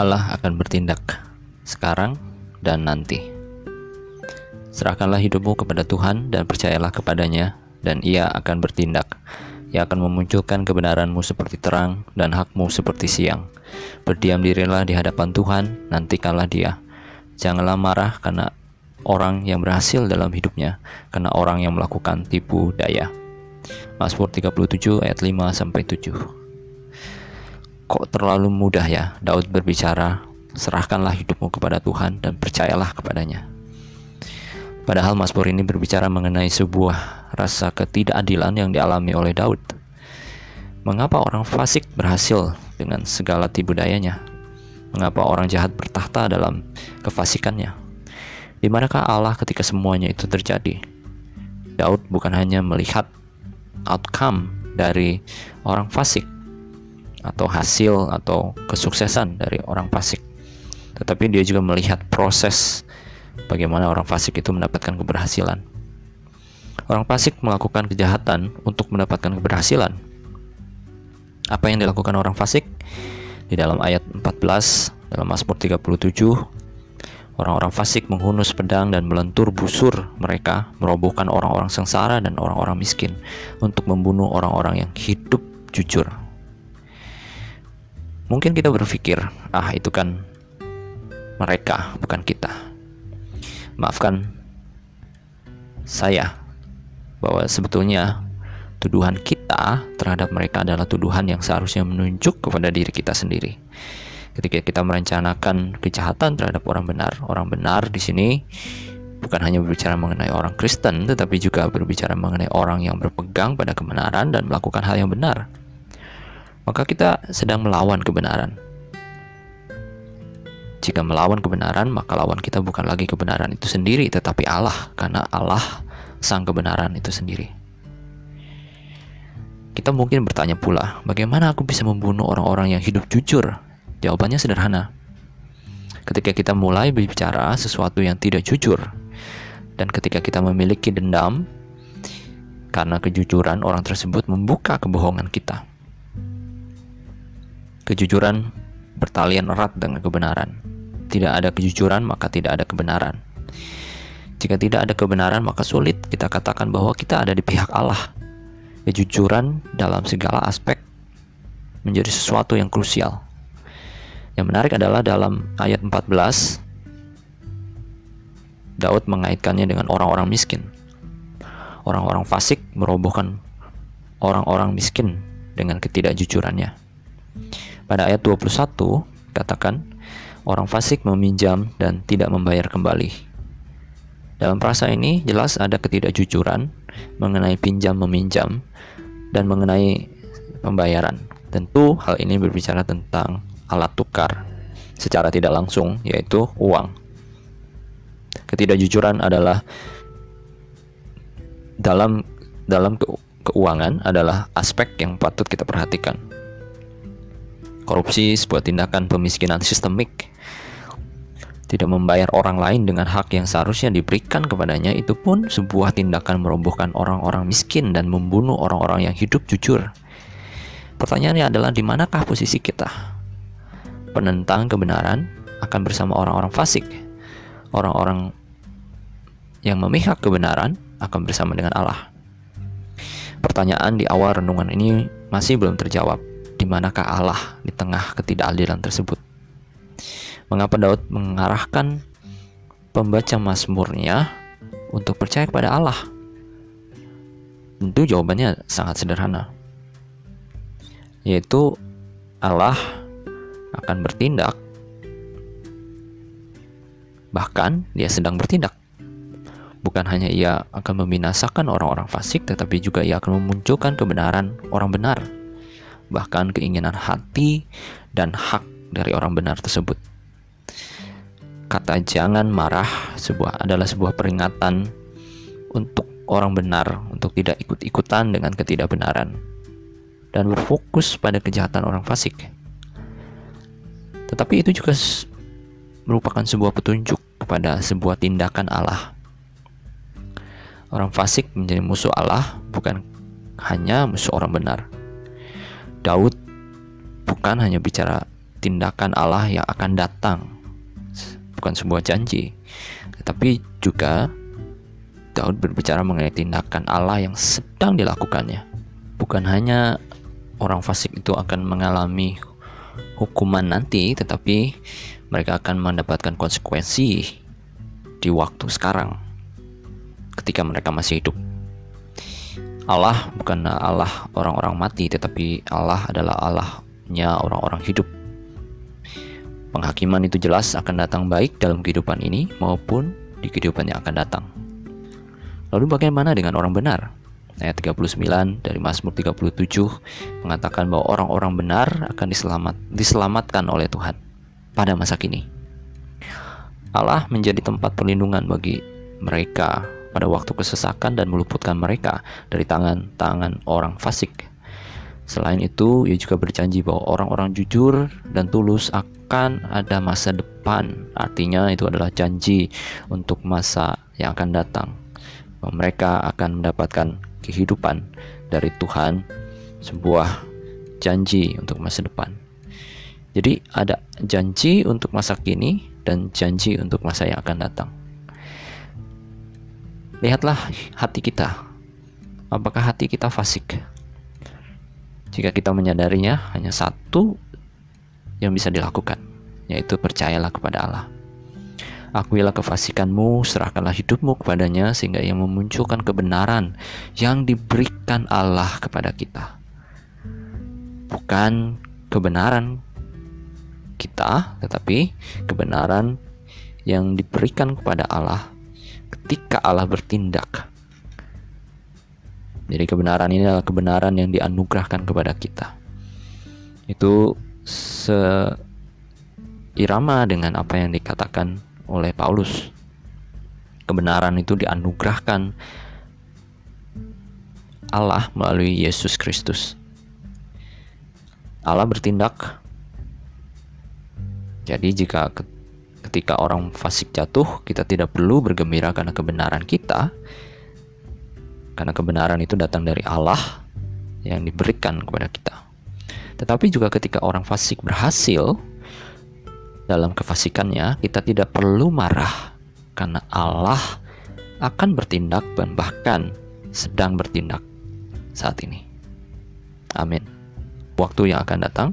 Allah akan bertindak sekarang dan nanti. Serahkanlah hidupmu kepada Tuhan dan percayalah kepadanya dan ia akan bertindak. Ia akan memunculkan kebenaranmu seperti terang dan hakmu seperti siang. Berdiam dirilah di hadapan Tuhan, nantikanlah dia. Janganlah marah karena orang yang berhasil dalam hidupnya, karena orang yang melakukan tipu daya. Mazmur 37 ayat 5 sampai 7. Kok terlalu mudah ya Daud berbicara, serahkanlah hidupmu kepada Tuhan dan percayalah kepadanya. Padahal Mazmur ini berbicara mengenai sebuah rasa ketidakadilan yang dialami oleh Daud. Mengapa orang fasik berhasil dengan segala tipu dayanya? Mengapa orang jahat bertahta dalam kefasikannya? Di manakah Allah ketika semuanya itu terjadi? Daud bukan hanya melihat outcome dari orang fasik atau hasil atau kesuksesan dari orang fasik, tetapi dia juga melihat proses bagaimana orang fasik itu mendapatkan keberhasilan. Orang fasik melakukan kejahatan untuk mendapatkan keberhasilan. Apa yang dilakukan orang fasik? Di dalam ayat 14 dalam Mazmur 37 Orang-orang fasik menghunus pedang dan melentur busur mereka, merobohkan orang-orang sengsara dan orang-orang miskin untuk membunuh orang-orang yang hidup jujur. Mungkin kita berpikir, ah itu kan mereka, bukan kita maafkan saya bahwa sebetulnya tuduhan kita terhadap mereka adalah tuduhan yang seharusnya menunjuk kepada diri kita sendiri. Ketika kita merencanakan kejahatan terhadap orang benar, orang benar di sini bukan hanya berbicara mengenai orang Kristen, tetapi juga berbicara mengenai orang yang berpegang pada kebenaran dan melakukan hal yang benar. Maka kita sedang melawan kebenaran. Jika melawan kebenaran, maka lawan kita bukan lagi kebenaran itu sendiri, tetapi Allah, karena Allah sang kebenaran itu sendiri. Kita mungkin bertanya pula, bagaimana aku bisa membunuh orang-orang yang hidup jujur? Jawabannya sederhana. Ketika kita mulai berbicara sesuatu yang tidak jujur, dan ketika kita memiliki dendam, karena kejujuran orang tersebut membuka kebohongan kita. Kejujuran bertalian erat dengan kebenaran tidak ada kejujuran, maka tidak ada kebenaran. Jika tidak ada kebenaran, maka sulit kita katakan bahwa kita ada di pihak Allah. Kejujuran dalam segala aspek menjadi sesuatu yang krusial. Yang menarik adalah dalam ayat 14 Daud mengaitkannya dengan orang-orang miskin. Orang-orang fasik merobohkan orang-orang miskin dengan ketidakjujurannya. Pada ayat 21 katakan orang fasik meminjam dan tidak membayar kembali. Dalam perasa ini jelas ada ketidakjujuran mengenai pinjam meminjam dan mengenai pembayaran. Tentu hal ini berbicara tentang alat tukar secara tidak langsung yaitu uang. Ketidakjujuran adalah dalam dalam ke, keuangan adalah aspek yang patut kita perhatikan. Korupsi sebuah tindakan pemiskinan sistemik. Tidak membayar orang lain dengan hak yang seharusnya diberikan kepadanya itu pun sebuah tindakan merobohkan orang-orang miskin dan membunuh orang-orang yang hidup jujur. Pertanyaannya adalah di manakah posisi kita? Penentang kebenaran akan bersama orang-orang fasik. Orang-orang yang memihak kebenaran akan bersama dengan Allah. Pertanyaan di awal renungan ini masih belum terjawab di manakah Allah di tengah ketidakadilan tersebut? Mengapa Daud mengarahkan pembaca Mazmurnya untuk percaya kepada Allah? Tentu jawabannya sangat sederhana. Yaitu Allah akan bertindak bahkan dia sedang bertindak. Bukan hanya ia akan membinasakan orang-orang fasik, tetapi juga ia akan memunculkan kebenaran orang benar bahkan keinginan hati dan hak dari orang benar tersebut. Kata jangan marah sebuah adalah sebuah peringatan untuk orang benar untuk tidak ikut-ikutan dengan ketidakbenaran dan berfokus pada kejahatan orang fasik. Tetapi itu juga merupakan sebuah petunjuk kepada sebuah tindakan Allah. Orang fasik menjadi musuh Allah bukan hanya musuh orang benar, Daud bukan hanya bicara tindakan Allah yang akan datang, bukan sebuah janji, tetapi juga Daud berbicara mengenai tindakan Allah yang sedang dilakukannya. Bukan hanya orang fasik itu akan mengalami hukuman nanti, tetapi mereka akan mendapatkan konsekuensi di waktu sekarang ketika mereka masih hidup. Allah bukan Allah orang-orang mati, tetapi Allah adalah Allahnya orang-orang hidup. Penghakiman itu jelas akan datang baik dalam kehidupan ini maupun di kehidupan yang akan datang. Lalu bagaimana dengan orang benar? Ayat 39 dari Mazmur 37 mengatakan bahwa orang-orang benar akan diselamat, diselamatkan oleh Tuhan pada masa kini. Allah menjadi tempat perlindungan bagi mereka pada waktu kesesakan dan meluputkan mereka dari tangan-tangan orang fasik. Selain itu, ia juga berjanji bahwa orang-orang jujur dan tulus akan ada masa depan. Artinya itu adalah janji untuk masa yang akan datang. Bahwa mereka akan mendapatkan kehidupan dari Tuhan, sebuah janji untuk masa depan. Jadi ada janji untuk masa kini dan janji untuk masa yang akan datang. Lihatlah hati kita. Apakah hati kita fasik? Jika kita menyadarinya, hanya satu yang bisa dilakukan, yaitu percayalah kepada Allah. Akuilah kefasikanmu, serahkanlah hidupmu kepadanya sehingga ia memunculkan kebenaran yang diberikan Allah kepada kita. Bukan kebenaran kita, tetapi kebenaran yang diberikan kepada Allah ketika Allah bertindak jadi kebenaran ini adalah kebenaran yang dianugerahkan kepada kita. Itu seirama dengan apa yang dikatakan oleh Paulus. Kebenaran itu dianugerahkan Allah melalui Yesus Kristus. Allah bertindak. Jadi jika ketika orang fasik jatuh, kita tidak perlu bergembira karena kebenaran kita, karena kebenaran itu datang dari Allah yang diberikan kepada kita. Tetapi juga ketika orang fasik berhasil dalam kefasikannya, kita tidak perlu marah karena Allah akan bertindak dan bahkan sedang bertindak saat ini. Amin. Waktu yang akan datang